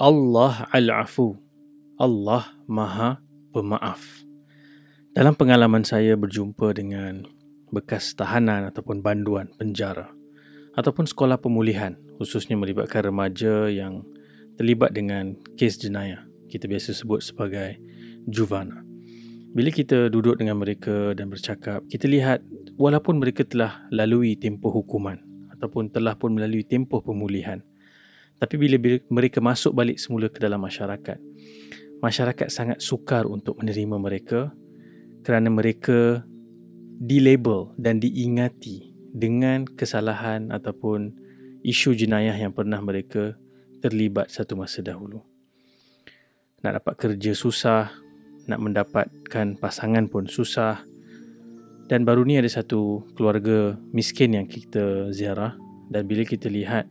Allah Al-Afu. Allah Maha Pemaaf. Dalam pengalaman saya berjumpa dengan bekas tahanan ataupun banduan penjara ataupun sekolah pemulihan khususnya melibatkan remaja yang terlibat dengan kes jenayah. Kita biasa sebut sebagai juvana. Bila kita duduk dengan mereka dan bercakap, kita lihat walaupun mereka telah lalui tempoh hukuman ataupun telah pun melalui tempoh pemulihan, tapi bila mereka masuk balik semula ke dalam masyarakat, masyarakat sangat sukar untuk menerima mereka kerana mereka dilabel dan diingati dengan kesalahan ataupun isu jenayah yang pernah mereka terlibat satu masa dahulu. Nak dapat kerja susah, nak mendapatkan pasangan pun susah. Dan baru ni ada satu keluarga miskin yang kita ziarah dan bila kita lihat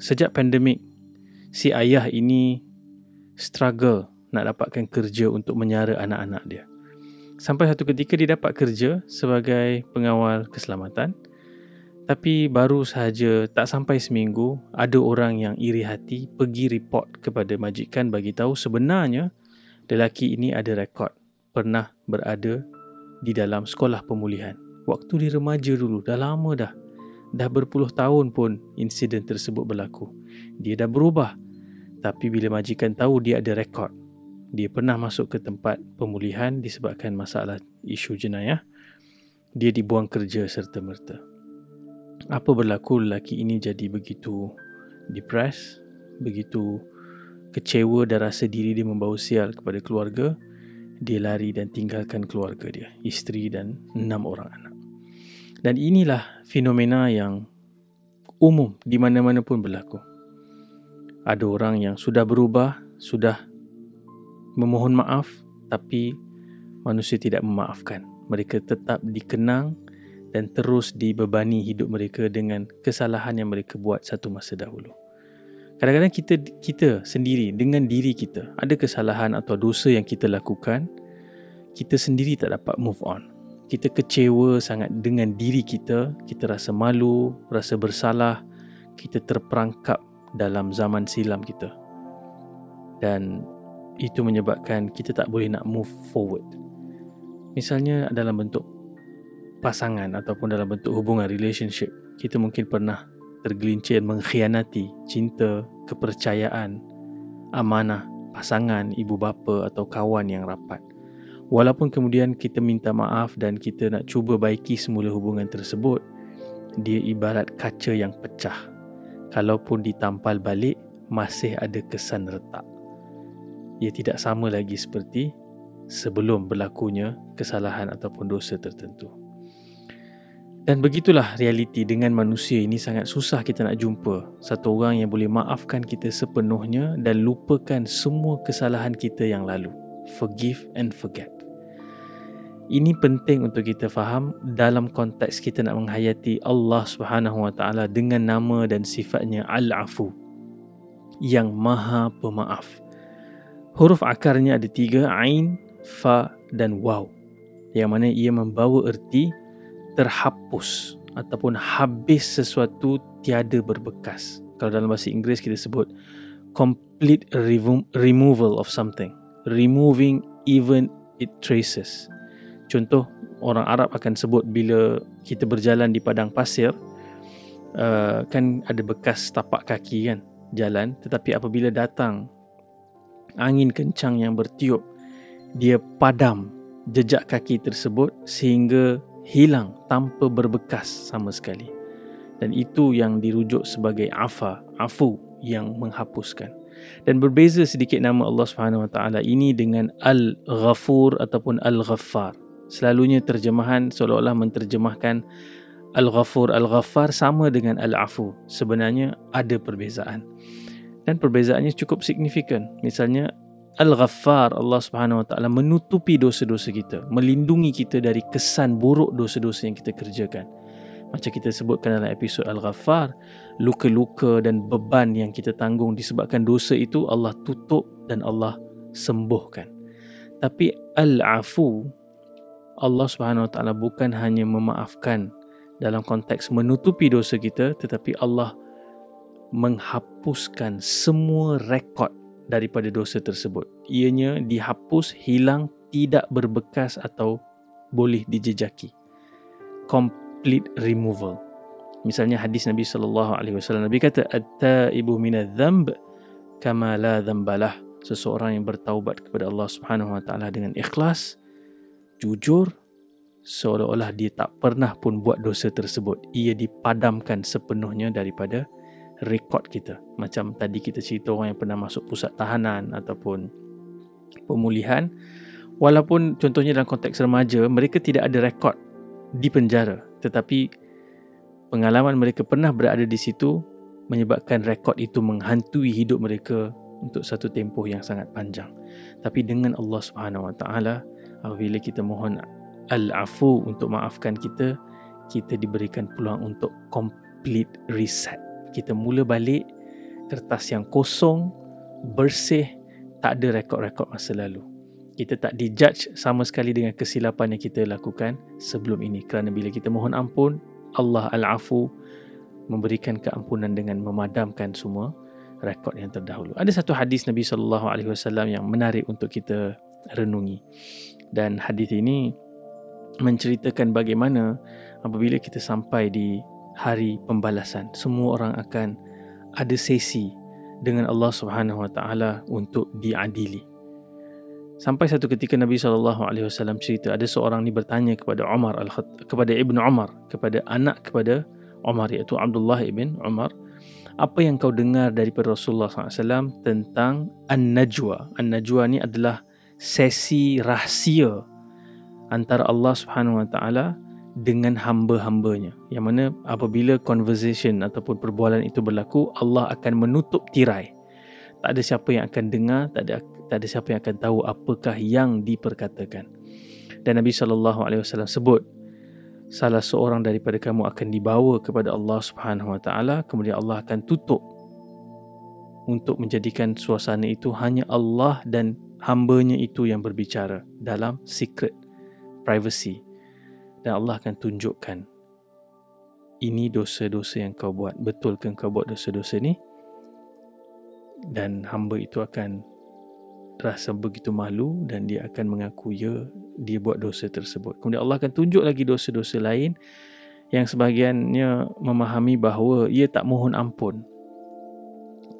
sejak pandemik si ayah ini struggle nak dapatkan kerja untuk menyara anak-anak dia. Sampai satu ketika dia dapat kerja sebagai pengawal keselamatan. Tapi baru sahaja tak sampai seminggu ada orang yang iri hati pergi report kepada majikan bagi tahu sebenarnya lelaki ini ada rekod pernah berada di dalam sekolah pemulihan. Waktu dia remaja dulu, dah lama dah. Dah berpuluh tahun pun insiden tersebut berlaku. Dia dah berubah. Tapi bila majikan tahu dia ada rekod, dia pernah masuk ke tempat pemulihan disebabkan masalah isu jenayah, dia dibuang kerja serta-merta. Apa berlaku lelaki ini jadi begitu depres, begitu kecewa dan rasa diri dia membawa sial kepada keluarga, dia lari dan tinggalkan keluarga dia, isteri dan enam orang anak. Dan inilah fenomena yang umum di mana-mana pun berlaku. Ada orang yang sudah berubah, sudah memohon maaf tapi manusia tidak memaafkan. Mereka tetap dikenang dan terus dibebani hidup mereka dengan kesalahan yang mereka buat satu masa dahulu. Kadang-kadang kita kita sendiri dengan diri kita ada kesalahan atau dosa yang kita lakukan, kita sendiri tak dapat move on kita kecewa sangat dengan diri kita, kita rasa malu, rasa bersalah, kita terperangkap dalam zaman silam kita. Dan itu menyebabkan kita tak boleh nak move forward. Misalnya dalam bentuk pasangan ataupun dalam bentuk hubungan relationship, kita mungkin pernah tergelincir mengkhianati cinta, kepercayaan, amanah pasangan, ibu bapa atau kawan yang rapat. Walaupun kemudian kita minta maaf dan kita nak cuba baiki semula hubungan tersebut, dia ibarat kaca yang pecah. Kalaupun ditampal balik, masih ada kesan retak. Ia tidak sama lagi seperti sebelum berlakunya kesalahan ataupun dosa tertentu. Dan begitulah realiti dengan manusia ini sangat susah kita nak jumpa satu orang yang boleh maafkan kita sepenuhnya dan lupakan semua kesalahan kita yang lalu. Forgive and forget. Ini penting untuk kita faham dalam konteks kita nak menghayati Allah Subhanahu Wa Taala dengan nama dan sifatnya Al-Afu yang Maha Pemaaf. Huruf akarnya ada tiga, Ain, Fa dan Waw. Yang mana ia membawa erti terhapus ataupun habis sesuatu tiada berbekas. Kalau dalam bahasa Inggeris kita sebut complete removal of something. Removing even it traces. Contoh orang Arab akan sebut bila kita berjalan di padang pasir uh, kan ada bekas tapak kaki kan jalan. Tetapi apabila datang angin kencang yang bertiup dia padam jejak kaki tersebut sehingga hilang tanpa berbekas sama sekali. Dan itu yang dirujuk sebagai afa afu yang menghapuskan. Dan berbeza sedikit nama Allah Subhanahu Wa Taala ini dengan Al-Ghafur ataupun Al-Ghaffar Selalunya terjemahan seolah-olah menterjemahkan Al-Ghafur Al-Ghaffar sama dengan Al-Afu. Sebenarnya ada perbezaan. Dan perbezaannya cukup signifikan. Misalnya Al-Ghaffar Allah Subhanahu Wa Taala menutupi dosa-dosa kita, melindungi kita dari kesan buruk dosa-dosa yang kita kerjakan. Macam kita sebutkan dalam episod Al-Ghaffar, luka-luka dan beban yang kita tanggung disebabkan dosa itu Allah tutup dan Allah sembuhkan. Tapi Al-Afu Allah Subhanahu Wa Taala bukan hanya memaafkan dalam konteks menutupi dosa kita tetapi Allah menghapuskan semua rekod daripada dosa tersebut. Ianya dihapus, hilang, tidak berbekas atau boleh dijejaki. Complete removal. Misalnya hadis Nabi sallallahu alaihi wasallam Nabi kata at-taibu minadh-dhanb kama la dhanbalah. Seseorang yang bertaubat kepada Allah Subhanahu wa taala dengan ikhlas, jujur, seolah-olah dia tak pernah pun buat dosa tersebut. Ia dipadamkan sepenuhnya daripada rekod kita. Macam tadi kita cerita orang yang pernah masuk pusat tahanan ataupun pemulihan. Walaupun contohnya dalam konteks remaja, mereka tidak ada rekod di penjara. Tetapi pengalaman mereka pernah berada di situ menyebabkan rekod itu menghantui hidup mereka untuk satu tempoh yang sangat panjang. Tapi dengan Allah Subhanahu Wa Taala, apabila kita mohon al-afu untuk maafkan kita, kita diberikan peluang untuk complete reset kita mula balik kertas yang kosong, bersih, tak ada rekod-rekod masa lalu. Kita tak dijudge sama sekali dengan kesilapan yang kita lakukan sebelum ini. Kerana bila kita mohon ampun, Allah Al-Afu memberikan keampunan dengan memadamkan semua rekod yang terdahulu. Ada satu hadis Nabi SAW yang menarik untuk kita renungi. Dan hadis ini menceritakan bagaimana apabila kita sampai di hari pembalasan. Semua orang akan ada sesi dengan Allah Subhanahu Wa Taala untuk diadili. Sampai satu ketika Nabi sallallahu alaihi wasallam cerita ada seorang ni bertanya kepada Umar kepada Ibnu Umar kepada anak kepada Umar iaitu Abdullah ibn Umar apa yang kau dengar daripada Rasulullah SAW tentang An-Najwa. An-Najwa ni adalah sesi rahsia antara Allah Subhanahu Wa Taala dengan hamba-hambanya. Yang mana apabila conversation ataupun perbualan itu berlaku Allah akan menutup tirai. Tak ada siapa yang akan dengar tak ada tak ada siapa yang akan tahu apakah yang diperkatakan. Dan Nabi sallallahu alaihi wasallam sebut salah seorang daripada kamu akan dibawa kepada Allah Subhanahu wa taala kemudian Allah akan tutup untuk menjadikan suasana itu hanya Allah dan hambanya itu yang berbicara dalam secret privacy. Dan Allah akan tunjukkan ini dosa-dosa yang kau buat. Betul ke kau buat dosa-dosa ni? Dan hamba itu akan rasa begitu malu dan dia akan mengaku ya dia buat dosa tersebut. Kemudian Allah akan tunjuk lagi dosa-dosa lain yang sebahagiannya memahami bahawa ia tak mohon ampun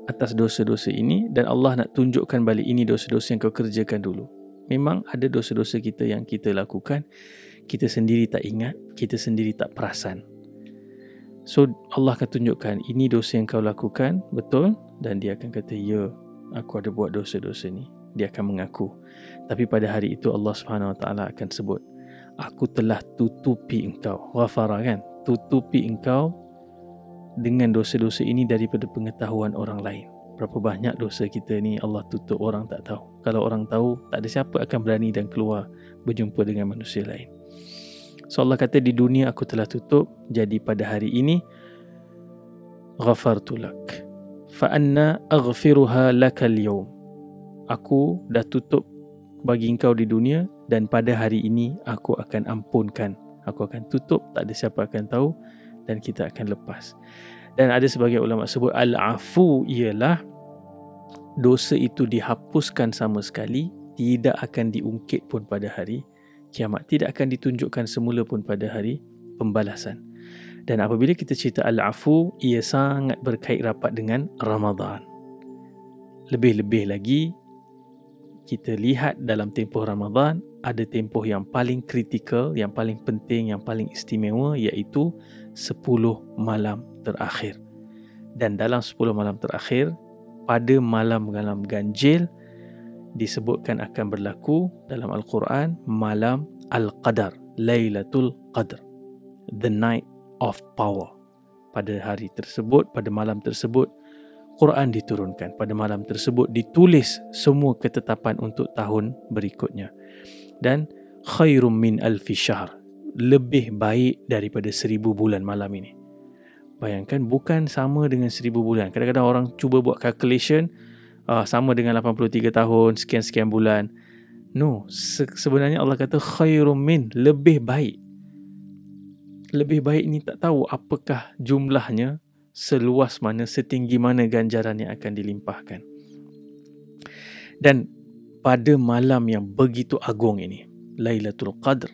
atas dosa-dosa ini dan Allah nak tunjukkan balik ini dosa-dosa yang kau kerjakan dulu memang ada dosa-dosa kita yang kita lakukan kita sendiri tak ingat, kita sendiri tak perasan. So Allah akan tunjukkan ini dosa yang kau lakukan, betul? Dan dia akan kata, ya, aku ada buat dosa-dosa ni. Dia akan mengaku. Tapi pada hari itu Allah Taala akan sebut, aku telah tutupi engkau. Ghafara kan? Tutupi engkau dengan dosa-dosa ini daripada pengetahuan orang lain. Berapa banyak dosa kita ni Allah tutup orang tak tahu. Kalau orang tahu, tak ada siapa akan berani dan keluar berjumpa dengan manusia lain. So Allah kata di dunia aku telah tutup jadi pada hari ini ghafartu lak fa anna aghfiruha lakal yawm aku dah tutup bagi engkau di dunia dan pada hari ini aku akan ampunkan aku akan tutup tak ada siapa akan tahu dan kita akan lepas dan ada sebagai ulama sebut al-afu ialah dosa itu dihapuskan sama sekali tidak akan diungkit pun pada hari kiamat tidak akan ditunjukkan semula pun pada hari pembalasan. Dan apabila kita cerita Al-Afu, ia sangat berkait rapat dengan Ramadan. Lebih-lebih lagi, kita lihat dalam tempoh Ramadan, ada tempoh yang paling kritikal, yang paling penting, yang paling istimewa, iaitu 10 malam terakhir. Dan dalam 10 malam terakhir, pada malam-malam ganjil, disebutkan akan berlaku dalam Al-Quran malam Al-Qadar, Laylatul Qadr, the night of power. Pada hari tersebut, pada malam tersebut, Quran diturunkan. Pada malam tersebut ditulis semua ketetapan untuk tahun berikutnya. Dan khairum min alfi syahr, lebih baik daripada seribu bulan malam ini. Bayangkan bukan sama dengan seribu bulan. Kadang-kadang orang cuba buat calculation, uh, sama dengan 83 tahun sekian-sekian bulan no se- sebenarnya Allah kata khairum min lebih baik lebih baik ni tak tahu apakah jumlahnya seluas mana setinggi mana ganjaran yang akan dilimpahkan Dan pada malam yang begitu agung ini, Lailatul Qadr,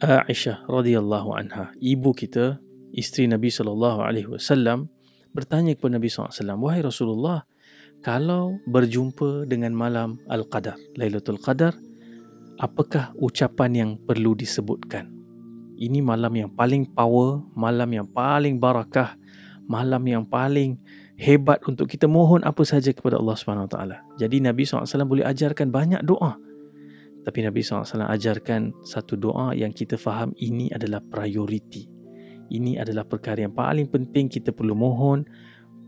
Aisyah radhiyallahu anha, ibu kita, isteri Nabi sallallahu alaihi wasallam bertanya kepada Nabi SAW, Wahai Rasulullah, kalau berjumpa dengan malam Al-Qadar, Lailatul Qadar, apakah ucapan yang perlu disebutkan? Ini malam yang paling power, malam yang paling barakah, malam yang paling hebat untuk kita mohon apa saja kepada Allah Subhanahu Wa Taala. Jadi Nabi SAW boleh ajarkan banyak doa. Tapi Nabi SAW ajarkan satu doa yang kita faham ini adalah priority. Ini adalah perkara yang paling penting kita perlu mohon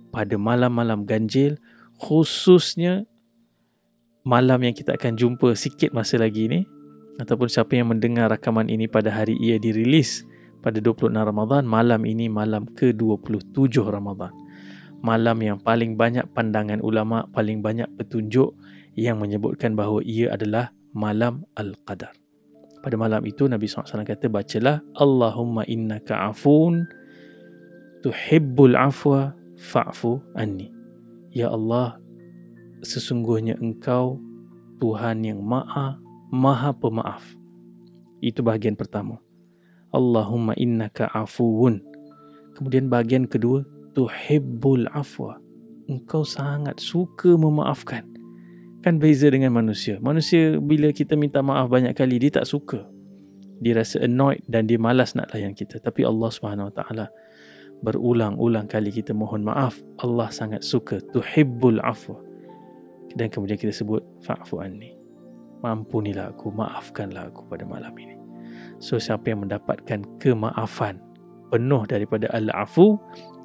pada malam-malam ganjil khususnya malam yang kita akan jumpa sikit masa lagi ni ataupun siapa yang mendengar rakaman ini pada hari ia dirilis pada 26 Ramadan malam ini malam ke-27 Ramadan. Malam yang paling banyak pandangan ulama paling banyak petunjuk yang menyebutkan bahawa ia adalah malam al-qadar. Pada malam itu Nabi SAW kata bacalah Allahumma innaka afun tuhibbul afwa fa'fu anni. Ya Allah sesungguhnya engkau Tuhan yang maha maha pemaaf. Itu bahagian pertama. Allahumma innaka afuun. Kemudian bahagian kedua, tuhibbul afwa. Engkau sangat suka memaafkan. Kan beza dengan manusia. Manusia bila kita minta maaf banyak kali, dia tak suka. Dia rasa annoyed dan dia malas nak layan kita. Tapi Allah Subhanahu Wa Taala berulang-ulang kali kita mohon maaf. Allah sangat suka. Tuhibbul afwa dan kemudian kita sebut fa'fu anni mampunilah aku maafkanlah aku pada malam ini. So siapa yang mendapatkan kemaafan penuh daripada al-afu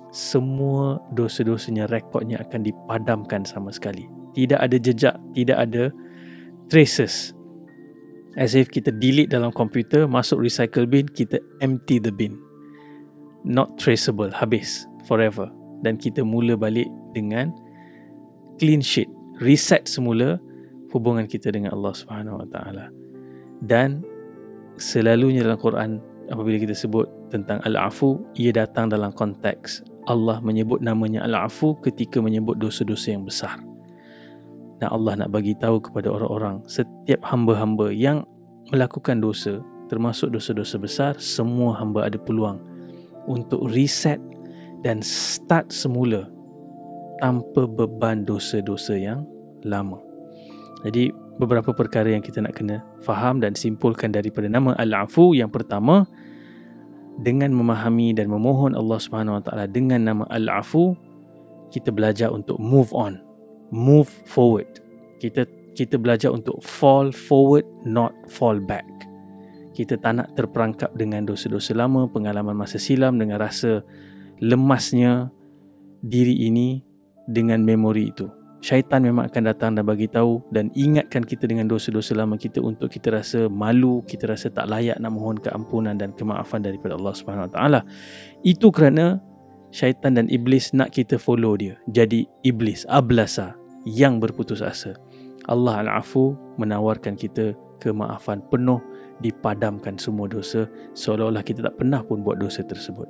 semua dosa-dosanya rekodnya akan dipadamkan sama sekali. Tidak ada jejak tidak ada traces. As if kita delete dalam komputer masuk recycle bin kita empty the bin. Not traceable habis forever. Dan kita mula balik dengan clean sheet. Reset semula hubungan kita dengan Allah Subhanahu Wa Taala. Dan selalunya dalam Quran apabila kita sebut tentang al-afu, ia datang dalam konteks Allah menyebut namanya al-afu ketika menyebut dosa-dosa yang besar. Dan Allah nak bagi tahu kepada orang-orang setiap hamba-hamba yang melakukan dosa termasuk dosa-dosa besar semua hamba ada peluang untuk reset dan start semula tanpa beban dosa-dosa yang lama. Jadi beberapa perkara yang kita nak kena faham dan simpulkan daripada nama Al-Afu yang pertama dengan memahami dan memohon Allah Subhanahu Wa Taala dengan nama Al-Afu kita belajar untuk move on, move forward. Kita kita belajar untuk fall forward not fall back. Kita tak nak terperangkap dengan dosa-dosa lama, pengalaman masa silam dengan rasa lemasnya diri ini dengan memori itu. Syaitan memang akan datang dan bagi tahu dan ingatkan kita dengan dosa-dosa lama kita untuk kita rasa malu, kita rasa tak layak nak mohon keampunan dan kemaafan daripada Allah Subhanahu Wa Taala. Itu kerana syaitan dan iblis nak kita follow dia. Jadi iblis ablasa yang berputus asa. Allah Al-Afu menawarkan kita kemaafan penuh dipadamkan semua dosa seolah-olah kita tak pernah pun buat dosa tersebut.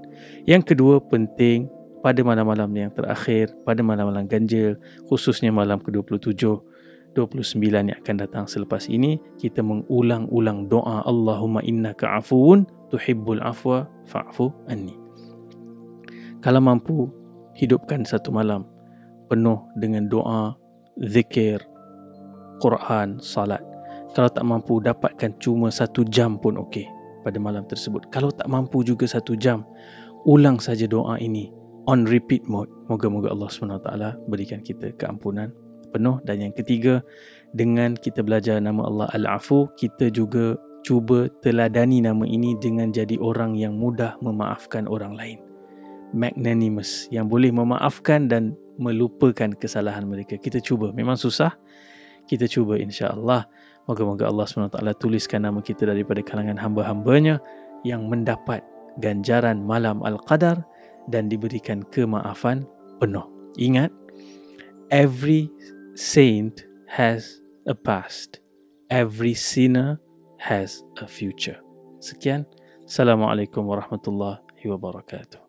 Yang kedua penting pada malam-malam yang terakhir, pada malam-malam ganjil, khususnya malam ke-27, 29 yang akan datang selepas ini, kita mengulang-ulang doa Allahumma innaka afuun tuhibbul afwa fa'fu anni. Kalau mampu, hidupkan satu malam penuh dengan doa, zikir, Quran, salat. Kalau tak mampu, dapatkan cuma satu jam pun okey pada malam tersebut. Kalau tak mampu juga satu jam, ulang saja doa ini on repeat mode. Moga-moga Allah SWT berikan kita keampunan penuh. Dan yang ketiga, dengan kita belajar nama Allah Al-Afu, kita juga cuba teladani nama ini dengan jadi orang yang mudah memaafkan orang lain. Magnanimous, yang boleh memaafkan dan melupakan kesalahan mereka. Kita cuba, memang susah. Kita cuba insya-Allah. Moga-moga Allah SWT tuliskan nama kita daripada kalangan hamba-hambanya yang mendapat ganjaran malam Al-Qadar dan diberikan kemaafan penuh. Ingat, every saint has a past. Every sinner has a future. Sekian. Assalamualaikum warahmatullahi wabarakatuh.